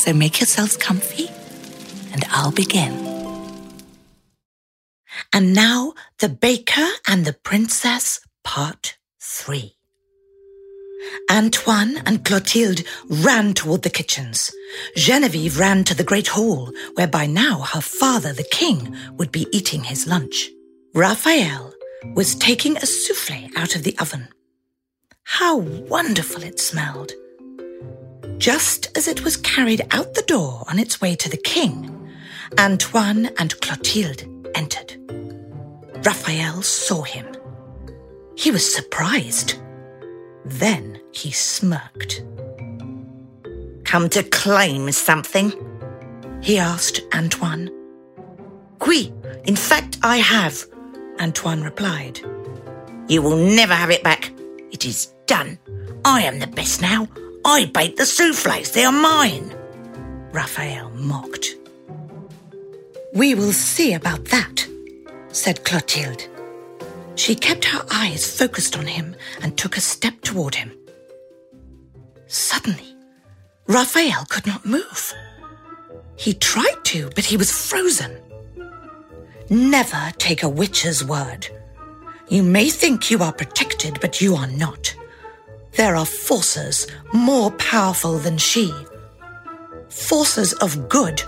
So make yourselves comfy, and I'll begin. And now, The Baker and the Princess, Part 3. Antoine and Clotilde ran toward the kitchens. Genevieve ran to the great hall, where by now her father, the king, would be eating his lunch. Raphael was taking a souffle out of the oven. How wonderful it smelled! Just as it was carried out the door on its way to the king, Antoine and Clotilde entered. Raphael saw him. He was surprised. Then he smirked. Come to claim something? He asked Antoine. Oui, in fact, I have, Antoine replied. You will never have it back. It is done. I am the best now. I baked the souffles. They are mine. Raphael mocked. We will see about that, said Clotilde. She kept her eyes focused on him and took a step toward him. Suddenly, Raphael could not move. He tried to, but he was frozen. Never take a witch's word. You may think you are protected, but you are not. There are forces more powerful than she. Forces of good.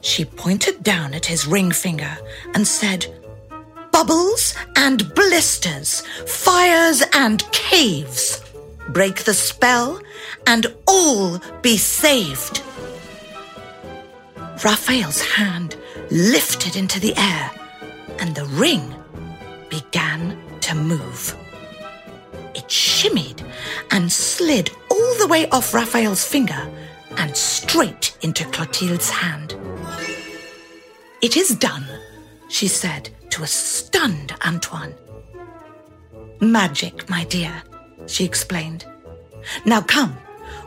She pointed down at his ring finger and said, Bubbles and blisters, fires and caves. Break the spell and all be saved. Raphael's hand lifted into the air and the ring began to move. It shimmied and slid all the way off Raphael's finger and straight into Clotilde's hand. It is done, she said to a stunned Antoine. Magic, my dear, she explained. Now come,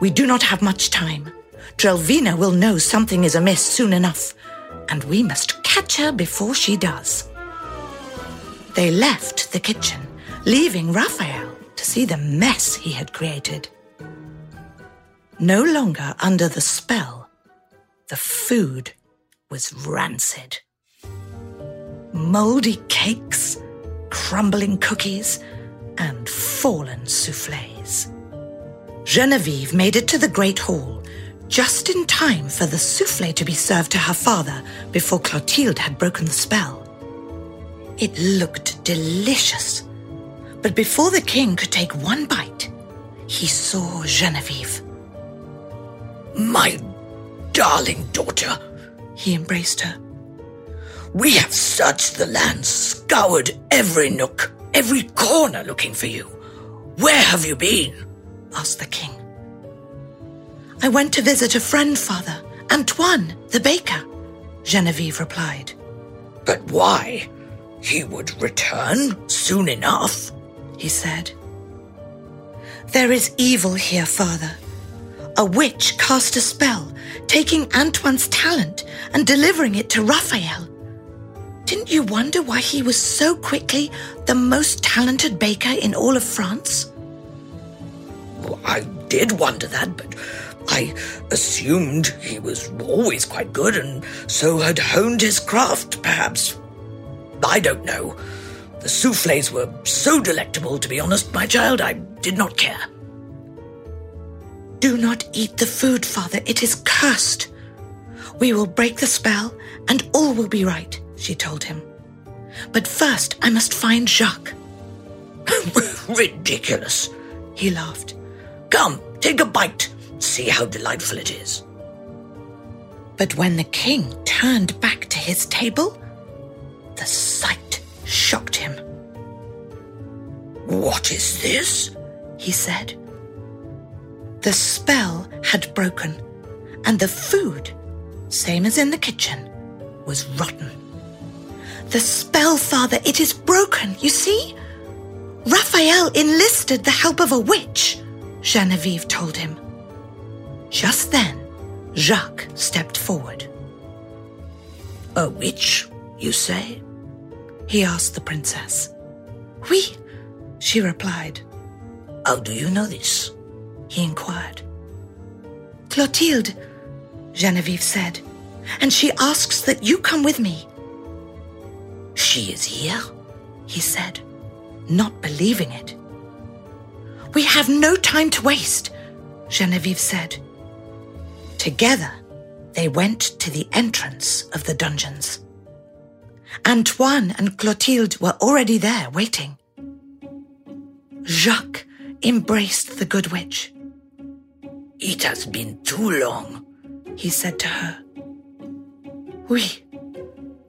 we do not have much time. Drelvina will know something is amiss soon enough, and we must catch her before she does. They left the kitchen, leaving Raphael to see the mess he had created. No longer under the spell, the food was rancid. Moldy cakes, crumbling cookies, and fallen souffles. Genevieve made it to the Great Hall just in time for the souffle to be served to her father before Clotilde had broken the spell. It looked delicious, but before the king could take one bite, he saw Genevieve. My darling daughter, he embraced her. We have searched the land, scoured every nook, every corner looking for you. Where have you been? asked the king. I went to visit a friend, father, Antoine, the baker, Genevieve replied. But why? He would return soon enough, he said. There is evil here, father. A witch cast a spell, taking Antoine's talent and delivering it to Raphael. Didn't you wonder why he was so quickly the most talented baker in all of France? Well, I did wonder that, but I assumed he was always quite good and so had honed his craft, perhaps. I don't know. The souffles were so delectable, to be honest, my child, I did not care. Do not eat the food, father. It is cursed. We will break the spell and all will be right, she told him. But first, I must find Jacques. Ridiculous, he laughed. Come, take a bite. See how delightful it is. But when the king turned back to his table, the sight shocked him. What is this? he said. The spell had broken, and the food, same as in the kitchen, was rotten. The spell, Father, it is broken, you see? Raphael enlisted the help of a witch, Genevieve told him. Just then, Jacques stepped forward. A witch, you say? He asked the princess. Oui, she replied. How do you know this? He inquired. Clotilde, Genevieve said, and she asks that you come with me. She is here? He said, not believing it. We have no time to waste, Genevieve said. Together, they went to the entrance of the dungeons. Antoine and Clotilde were already there waiting. Jacques embraced the good witch. It has been too long, he said to her. Oui,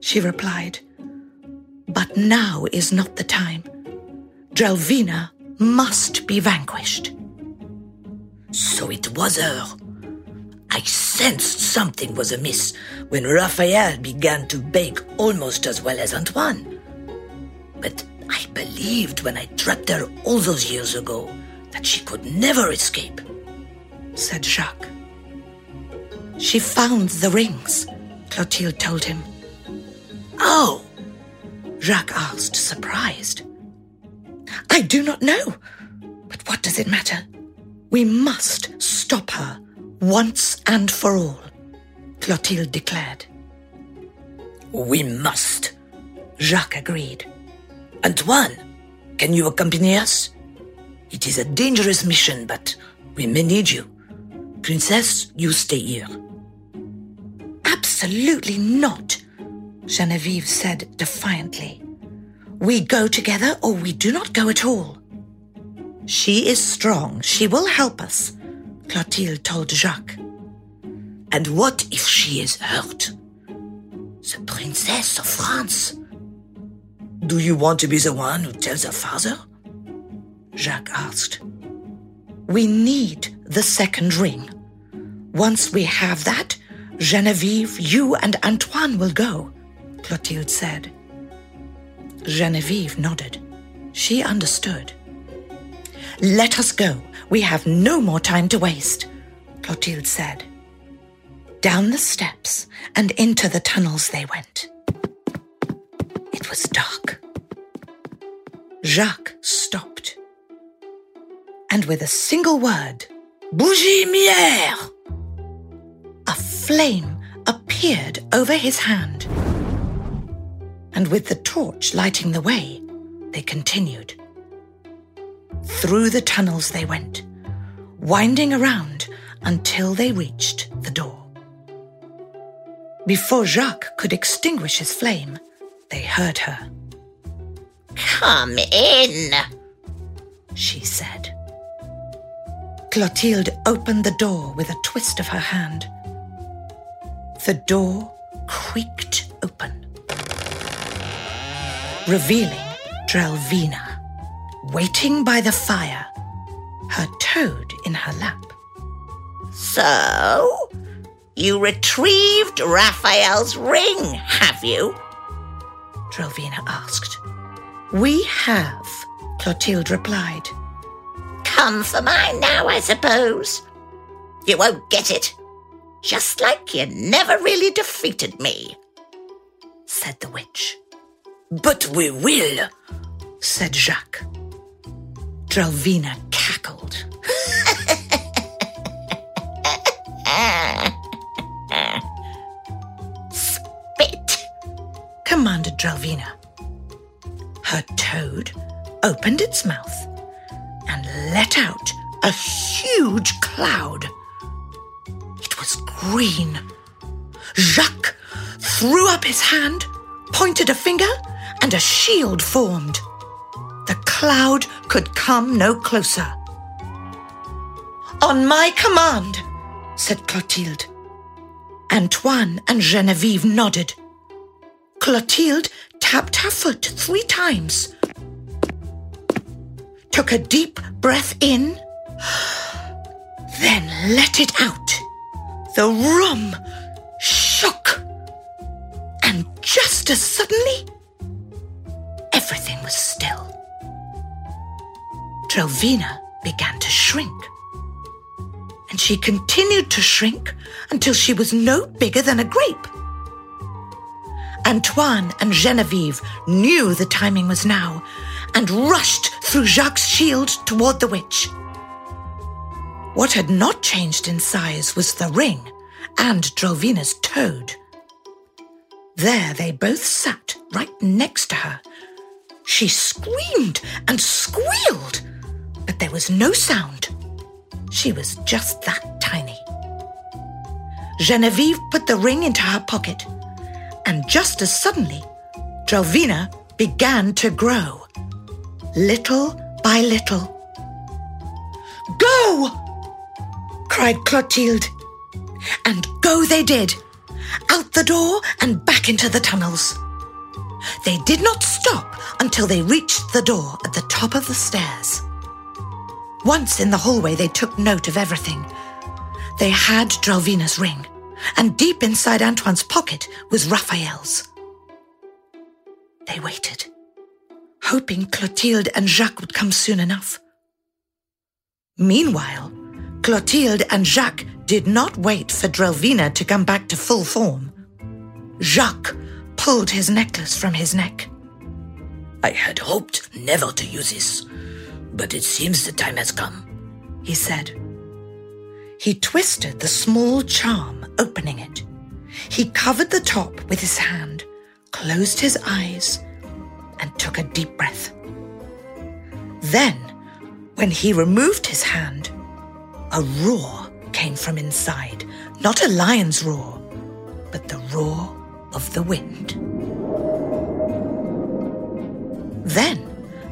she replied. But now is not the time. Drelvina must be vanquished. So it was her. I sensed something was amiss when Raphael began to bake almost as well as Antoine. But I believed when I trapped her all those years ago that she could never escape, said Jacques. She found the rings, Clotilde told him. Oh, Jacques asked, surprised. I do not know. But what does it matter? We must stop her once and for all, Clotilde declared. We must, Jacques agreed. Antoine, can you accompany us? It is a dangerous mission, but we may need you. Princess, you stay here. Absolutely not, Genevieve said defiantly. We go together or we do not go at all. She is strong. She will help us, Clotilde told Jacques. And what if she is hurt? The Princess of France. Do you want to be the one who tells her father? Jacques asked. We need the second ring. Once we have that, Genevieve, you and Antoine will go, Clotilde said. Genevieve nodded. She understood. Let us go. We have no more time to waste, Clotilde said. Down the steps and into the tunnels they went. It was dark. Jacques stopped. And with a single word, Bougie mière! A flame appeared over his hand. And with the torch lighting the way, they continued. Through the tunnels they went, winding around until they reached the door. Before Jacques could extinguish his flame, they heard her. Come in, she said. Clotilde opened the door with a twist of her hand. The door creaked open, revealing Drelvina, waiting by the fire, her toad in her lap. So, you retrieved Raphael's ring, have you? Drelvina asked. We have, Clotilde replied. Come for mine now, I suppose. You won't get it. Just like you never really defeated me, said the witch. But we will, said Jacques. Drelvina cackled. Spit, commanded Drelvina. Her toad opened its mouth and let out a huge cloud. It was green. Jacques threw up his hand, pointed a finger, and a shield formed. Cloud could come no closer. On my command, said Clotilde. Antoine and Genevieve nodded. Clotilde tapped her foot three times, took a deep breath in, then let it out. the room shook. And just as suddenly, everything was still. Drelvina began to shrink. And she continued to shrink until she was no bigger than a grape. Antoine and Genevieve knew the timing was now and rushed through Jacques' shield toward the witch. What had not changed in size was the ring and Drelvina's toad. There they both sat right next to her. She screamed and squealed, but there was no sound. She was just that tiny. Genevieve put the ring into her pocket and just as suddenly, Drelvina began to grow, little by little. Go! cried Clotilde. And go they did, out the door and back into the tunnels. They did not stop until they reached the door at the top of the stairs. Once in the hallway, they took note of everything. They had Drelvina's ring and deep inside Antoine's pocket was Raphael's. They waited, hoping Clotilde and Jacques would come soon enough. Meanwhile, Clotilde and Jacques did not wait for Drelvina to come back to full form. Jacques pulled his necklace from his neck. I had hoped never to use this, but it seems the time has come, he said. He twisted the small charm, opening it. He covered the top with his hand, closed his eyes, and took a deep breath. Then, when he removed his hand, a roar came from inside, not a lion's roar, but the roar of the wind. Then,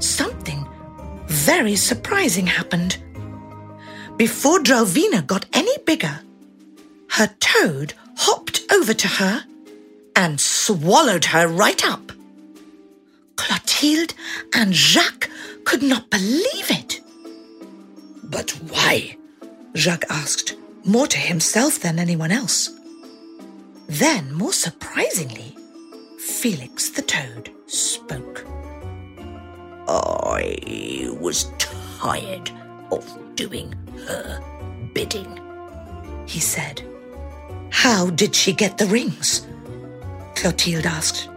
something very surprising happened. Before Drelvina got any bigger, her toad hopped over to her and swallowed her right up. Clotilde and Jacques could not believe it. But why? Jacques asked, more to himself than anyone else. Then, more surprisingly, Felix the toad spoke. I was tired of doing her bidding, he said. How did she get the rings? Clotilde asked.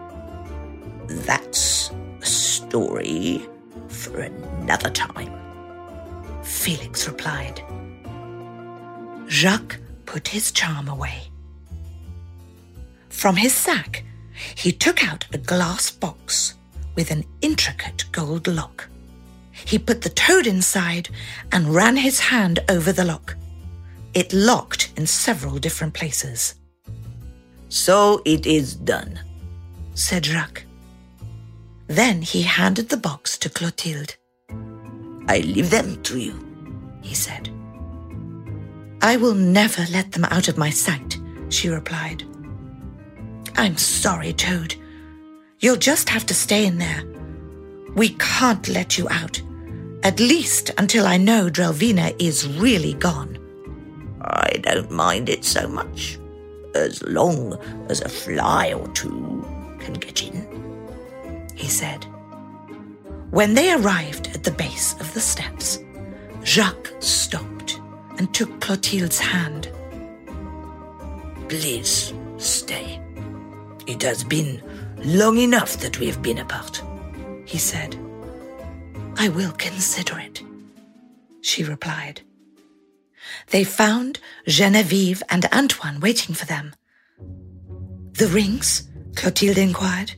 That's a story for another time, Felix replied. Jacques put his charm away. From his sack, he took out a glass box with an intricate gold lock. He put the toad inside and ran his hand over the lock. It locked in several different places. So it is done, said Jacques. Then he handed the box to Clotilde. I leave them to you, he said. I will never let them out of my sight, she replied. I'm sorry, Toad. You'll just have to stay in there. We can't let you out. At least until I know Drelvina is really gone. I don't mind it so much, as long as a fly or two can get in, he said. When they arrived at the base of the steps, Jacques stopped and took Clotilde's hand. Please stay. It has been long enough that we have been apart, he said. I will consider it, she replied. They found Genevieve and Antoine waiting for them. The rings? Clotilde inquired.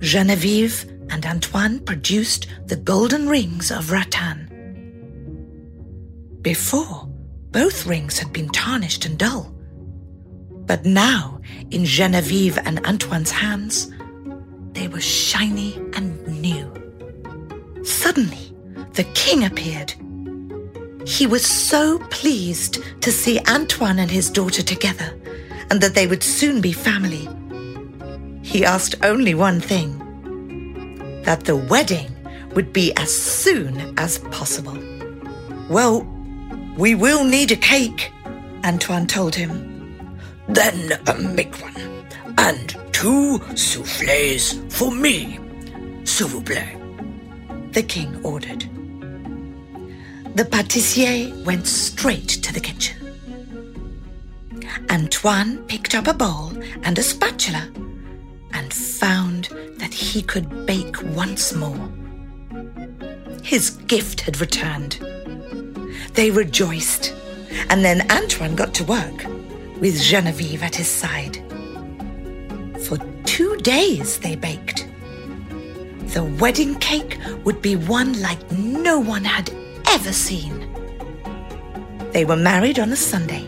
Genevieve and Antoine produced the golden rings of Rattan. Before, both rings had been tarnished and dull. But now, in Genevieve and Antoine's hands, they were shiny and new. Suddenly, the king appeared. He was so pleased to see Antoine and his daughter together and that they would soon be family. He asked only one thing that the wedding would be as soon as possible. Well, we will need a cake, Antoine told him. Then a one. And two souffles for me. S'il vous plaît. The king ordered. The pâtissier went straight to the kitchen. Antoine picked up a bowl and a spatula and found that he could bake once more. His gift had returned. They rejoiced, and then Antoine got to work with Genevieve at his side. For two days they baked. The wedding cake would be one like no one had ever seen. They were married on a Sunday,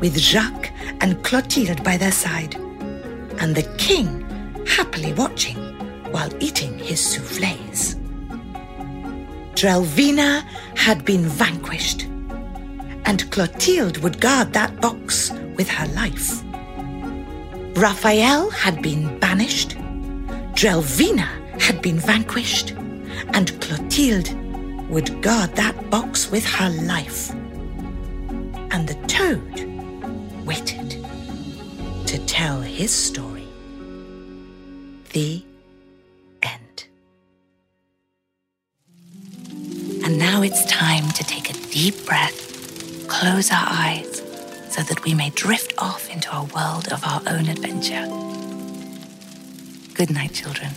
with Jacques and Clotilde by their side, and the king happily watching while eating his souffles. Drelvina had been vanquished, and Clotilde would guard that box with her life. Raphael had been banished, Drelvina had been vanquished, and Clotilde would guard that box with her life. And the toad waited to tell his story. The end. And now it's time to take a deep breath, close our eyes, so that we may drift off into a world of our own adventure. Good night, children.